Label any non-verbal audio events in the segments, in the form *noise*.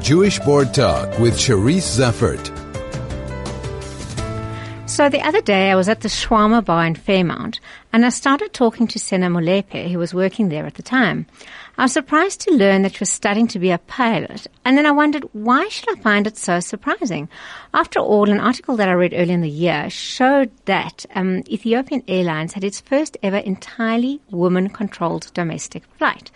Jewish Board Talk with Cherise Zeffert. So the other day I was at the Shawarma Bar in Fairmount and I started talking to Sena Molepo, who was working there at the time. I was surprised to learn that she was studying to be a pilot, and then I wondered why should I find it so surprising? After all, an article that I read early in the year showed that um, Ethiopian Airlines had its first ever entirely woman-controlled domestic flight.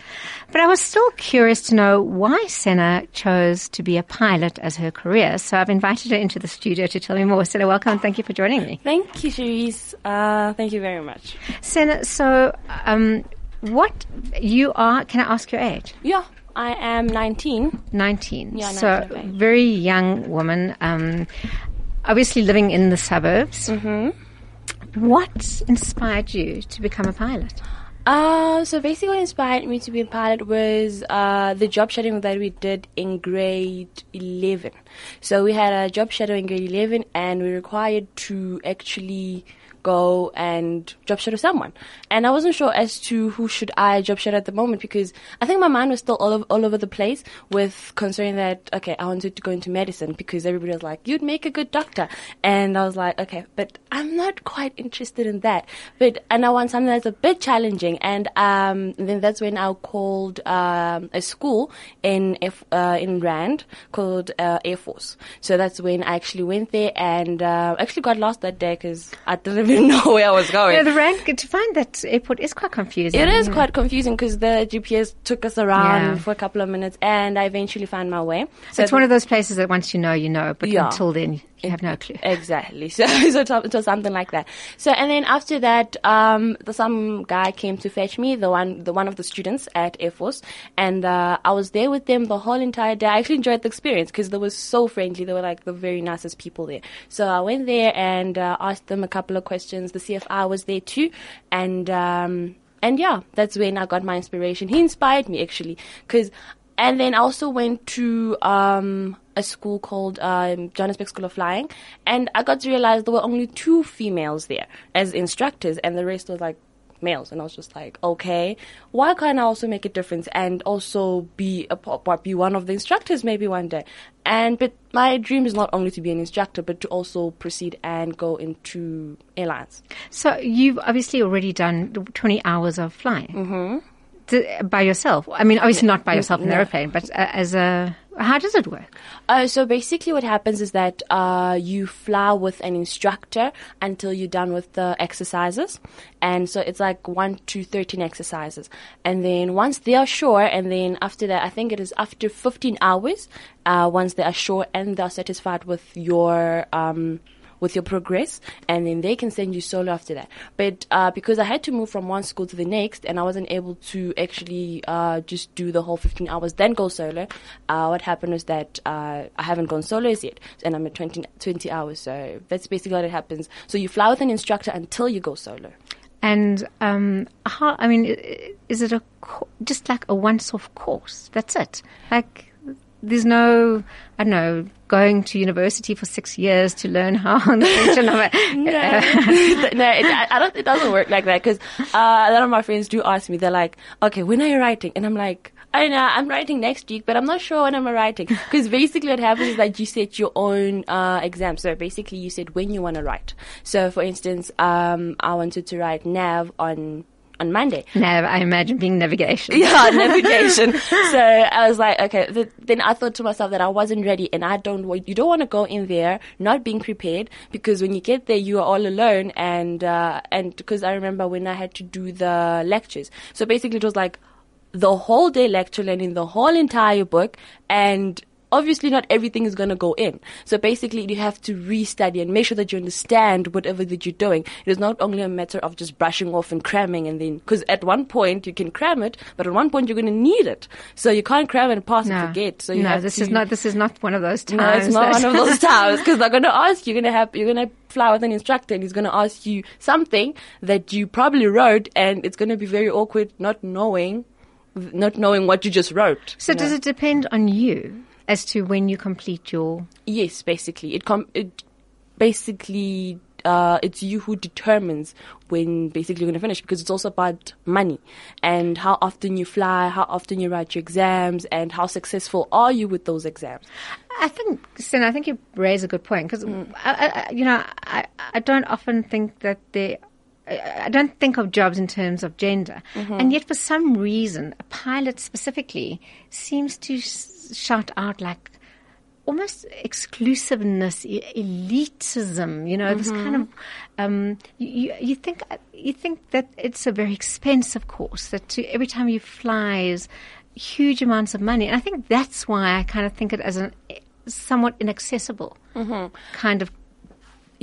But I was still curious to know why Sena chose to be a pilot as her career, so I've invited her into the studio to tell me more. Sena, welcome thank you for joining me. Thank you, Cherise. Uh, thank you very much. Sena, so um, what you are? Can I ask your age? Yeah, I am 19. 19. Yeah, so 19, very young woman. Um, obviously living in the suburbs. Mm-hmm. What inspired you to become a pilot? Uh, so basically what inspired me to be a pilot was uh, the job shadowing that we did in grade 11. So we had a job shadow in grade 11 and we were required to actually go and job shadow someone. And I wasn't sure as to who should I job shadow at the moment because I think my mind was still all over, all over the place with concerning that, okay, I wanted to go into medicine because everybody was like, you'd make a good doctor. And I was like, okay, but I'm not quite interested in that. But, and I want something that's a bit challenging. And, um, then that's when I called, um, a school in, F, uh, in Rand called, uh, Force. So that's when I actually went there and, uh, actually got lost that day because I didn't *laughs* even know where I was going. Yeah, the rank to find that airport is quite confusing. It is Yeah. quite confusing because the GPS took us around Yeah. for a couple of minutes and I eventually found my way. So it's one of those places that once you know, you know, but Yeah. until then, have no clue. *laughs* Exactly. So, *laughs* so something like that. So, and then after that, um, the, some guy came to fetch me, the one, the one of the students at Air Force, and uh, I was there with them the whole entire day. I actually enjoyed the experience because they were so friendly. They were like the very nicest people there. So I went there and uh, asked them a couple of questions. The CFI was there too, and um, and yeah, that's when I got my inspiration. He inspired me actually because. And then I also went to um, a school called um, Johannesburg School of Flying, and I got to realize there were only two females there as instructors, and the rest was like males. And I was just like, okay, why can't I also make a difference and also be a be one of the instructors maybe one day? And but my dream is not only to be an instructor, but to also proceed and go into airlines. So you've obviously already done 20 hours of flying. Mm-hmm. by yourself. I mean, obviously not by yourself in the no. airplane, but uh, as a, how does it work? Uh, so basically, what happens is that uh, you fly with an instructor until you're done with the exercises, and so it's like one to thirteen exercises, and then once they are sure, and then after that, I think it is after fifteen hours, uh, once they are sure and they are satisfied with your um, with your progress, and then they can send you solo after that. But uh, because I had to move from one school to the next, and I wasn't able to actually uh, just do the whole 15 hours, then go solo, uh, what happened was that uh, I haven't gone solo as yet, and I'm at 20, 20 hours. So that's basically what it happens. So you fly with an instructor until you go solo. And um, how? I mean, is it a co- just like a once-off course? That's it. Like, there's no, I don't know, going to university for six years to learn how *laughs* the function *laughs* of it. no, *laughs* no it, I, I don't. It doesn't work like that because uh, a lot of my friends do ask me. They're like, "Okay, when are you writing?" And I'm like, "I know I'm writing next week, but I'm not sure when I'm writing." Because basically, what happens is that you set your own uh, exam. So basically, you said when you want to write. So, for instance, um, I wanted to write nav on on Monday. Nav, I imagine being navigation. *laughs* yeah, *laughs* navigation. so I was like, okay. Th- then I thought to myself that I wasn't ready, and I don't. wa- You don't want to go in there not being prepared because when you get there, you are all alone. And uh, and because I remember when I had to do the lectures, so basically it was like the whole day lecture learning the whole entire book and. Obviously, not everything is going to go in. So basically, you have to restudy and make sure that you understand whatever that you're doing. It is not only a matter of just brushing off and cramming and then, because at one point you can cram it, but at one point you're going to need it. So you can't cram and pass No, and forget. So you no, this to, is not. This is not one of those times. no, it's not one of those *laughs* times because they're going to ask you. You're going to have. You're going to fly with an instructor, and he's going to ask you something that you probably wrote, and it's going to be very awkward not knowing, not knowing what you just wrote. So you does it depend on you as to when you complete your? Yes, basically, it com- it basically uh, it's you who determines when basically you're going to finish because it's also about money and how often you fly, how often you write your exams, and how successful are you with those exams. I think, Sin, I think you raise a good point because, I, I, you know, I, I don't often think that there. I don't think of jobs in terms of gender, mm-hmm. and yet for some reason, a pilot specifically seems to shout out like almost exclusiveness, elitism. You know, this kind of mm-hmm. um, you, you- think uh, you think that it's a very expensive course. That to, every time you fly is huge amounts of money, and I think that's why I kind of think it as an eh, somewhat inaccessible mm-hmm. kind of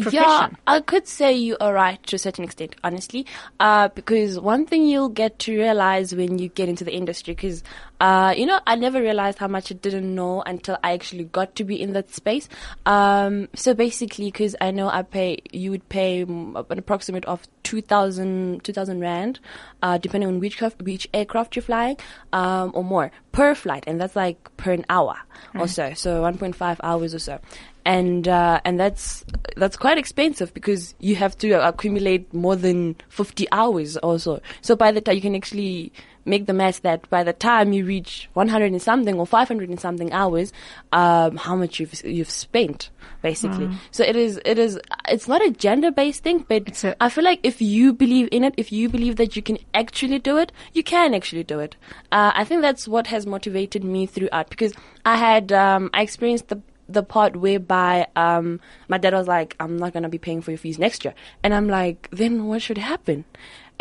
Yeah. I could say you are right to a certain extent, honestly. Uh, because one thing you'll get to realize when you get into the industry, because, uh, you know, I never realized how much I didn't know until I actually got to be in that space. Um, so basically, because I know I pay, you would pay an approximate of 2,000, 2,000 rand, uh, depending on which craft, which aircraft you're flying, um, or more per flight. And that's like per an hour or so. So 1.5 hours or so and uh, and that's that's quite expensive because you have to accumulate more than 50 hours also. So by the time you can actually make the math that by the time you reach 100 and something or 500 and something hours, um, how much you've you've spent basically. So it is it is it's not a gender based thing, but a- I feel like if you believe in it, if you believe that you can actually do it, you can actually do it. Uh, I think that's what has motivated me throughout because I had um, I experienced the the part whereby um, my dad was like, "I'm not gonna be paying for your fees next year," and I'm like, "Then what should happen?"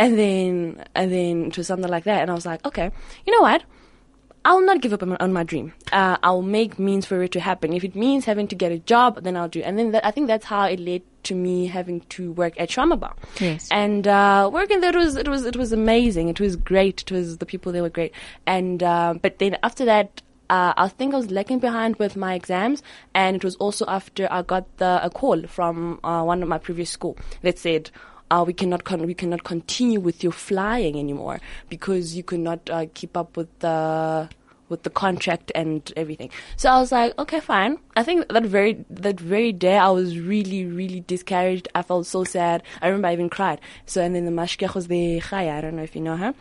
And then and then it was something like that, and I was like, "Okay, you know what?" I'll not give up on my, on my dream. Uh, I'll make means for it to happen. If it means having to get a job, then I'll do. And then that, I think that's how it led to me having to work at Shawarma Bar. Yes. And uh, working there was it was it was amazing. It was great. It was the people there were great. And uh, but then after that. Uh, I think I was lagging behind with my exams, and it was also after I got the a call from uh, one of my previous school that said, uh, we cannot con- we cannot continue with your flying anymore because you cannot uh, keep up with the with the contract and everything. So I was like, okay, fine. I think that very that very day I was really really discouraged. I felt so sad. I remember I even cried. So and then the mashgiach was the Chaya, I don't know if you know her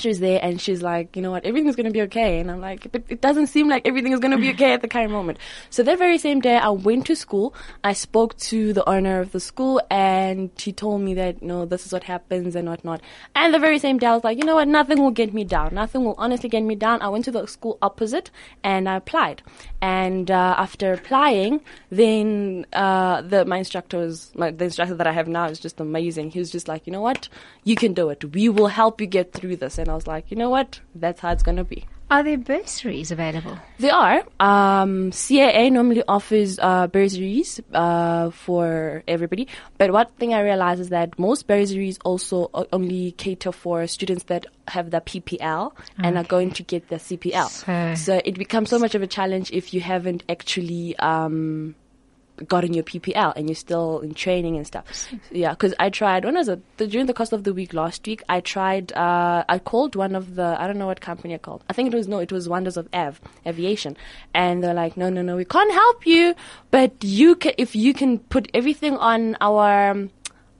she was there and she's like, you know what, everything's going to be okay. And I'm like, but it doesn't seem like everything is going to be okay at the current moment. So that very same day, I went to school. I spoke to the owner of the school and she told me that, know, this is what happens and whatnot. And the very same day, I was like, you know what, nothing will get me down. Nothing will honestly get me down. I went to the school opposite and I applied. And uh, after applying, then uh, the my instructor was my, the instructor that I have now is just amazing. He was just like, you know what, you can do it. We will help you get through this. And I was like, you know what, that's how it's gonna be. Are there bursaries available? They are. Um, CAA normally offers uh, bursaries uh, for everybody, but one thing I realized is that most bursaries also only cater for students that have the PPL and are going to get the CPL. So- So it becomes so much of a challenge if you haven't actually um, gotten your PPL and you're still in training and stuff. Yeah, because I tried when was it the, during the course of the week last week. I tried. Uh, I called one of the I don't know what company I called. I think it was no, it was Wonders of Av Aviation, and they're like, no, no, no, we can't help you, but you can if you can put everything on our. Um,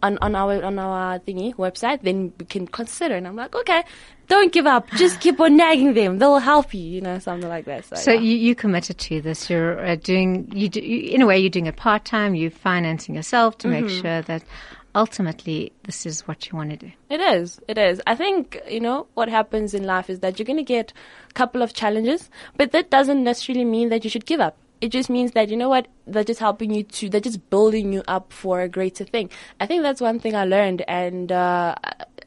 on, on our on our thingy website, then we can consider. And I'm like, okay, don't give up. Just keep on nagging them. They'll help you. You know, something like that. So, So yeah. you, you committed to this. You're uh, doing you, do, you in a way you're doing it part time. You're financing yourself to make Mm-hmm. sure that ultimately this is what you want to do. It is. It is. I think, you know, what happens in life is that you're going to get a couple of challenges, but that doesn't necessarily mean that you should give up. It just means that, you know what, they're just helping you to, they're just building you up for a greater thing. I think that's one thing I learned and, uh,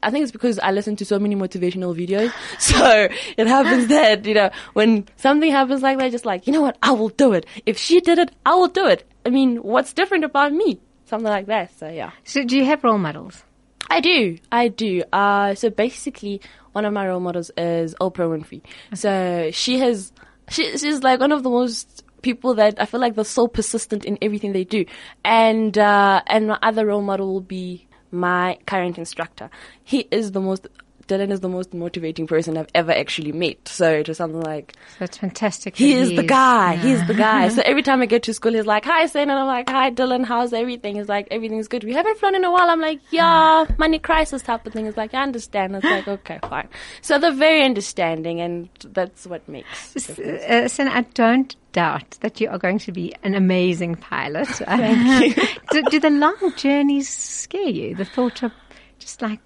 I think it's because I listen to so many motivational videos. *laughs* So it happens that, you know, when something happens like that, just like, you know what, I will do it. If she did it, I will do it. I mean, what's different about me? Something like that. So yeah. So do you have role models? I do. I do. Uh, so basically, one of my role models is Oprah Winfrey. So she has, she, she's like one of the most people that I feel like they're so persistent in everything they do. And, uh, and my other role model will be my current instructor. He is the most Dylan is the most motivating person I've ever actually met. So it was something like, That's fantastic. he is the guy. yeah. He's the guy. So *laughs* every time I get to school, he's like, "Hi, Sen," and I'm like, "Hi, Dylan. How's everything?" He's like, "Everything's good. We haven't flown in a while." I'm like, "Yeah, money crisis type of thing." He's like, "I understand." It's like, "Okay, fine." So they're very understanding, and that's what makes. Uh, Sen, I don't doubt that you are going to be an amazing pilot. *laughs* Thank you. *laughs* do, do the long journeys scare you? The thought of just like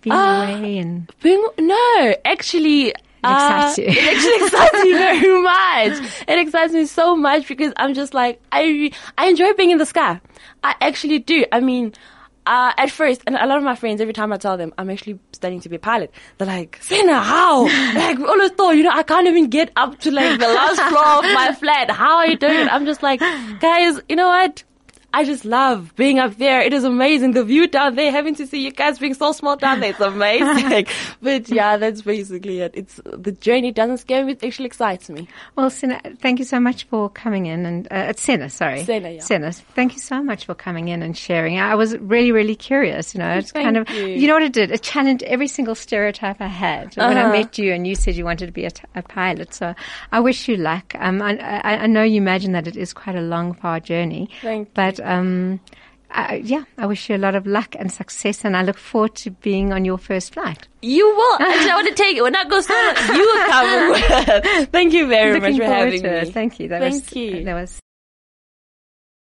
being Ah. away and Being, no, actually. excites uh, you. It actually *laughs* excites me very much. It excites me so much because I'm just like I I enjoy being in the sky. I actually do. I mean, uh, at first, and a lot of my friends, every time I tell them I'm actually studying to be a pilot, they're like, Sena, how? *laughs* like, we always thought, you know, I can't even get up to like the last floor of my *laughs* flat. How are you doing it? I'm just like, guys, you know what? I just love being up there. It is amazing. The view down there, having to see you guys being so small down there, it's amazing. *laughs* but yeah, that's basically it. It's the journey doesn't scare me. It actually excites me. Well, Senna, thank you so much for coming in and uh, it's Senna, sorry, Senna, yeah. Senna, thank you so much for coming in and sharing. I was really, really curious. You know, it's kind of you. you know what it did. It challenged every single stereotype I had when I Uh-huh. met you, and you said you wanted to be a, t- a pilot. So I wish you luck. Um, I, I, I know you imagine that it is quite a long, far journey, Thank you. but um. I, yeah, I wish you a lot of luck and success, and I look forward to being on your first flight. You will. *laughs* Actually, I want to take it. When I go solo, you will come. *laughs* Thank you very Looking much for having me. Thank you. That Thank was, you. That was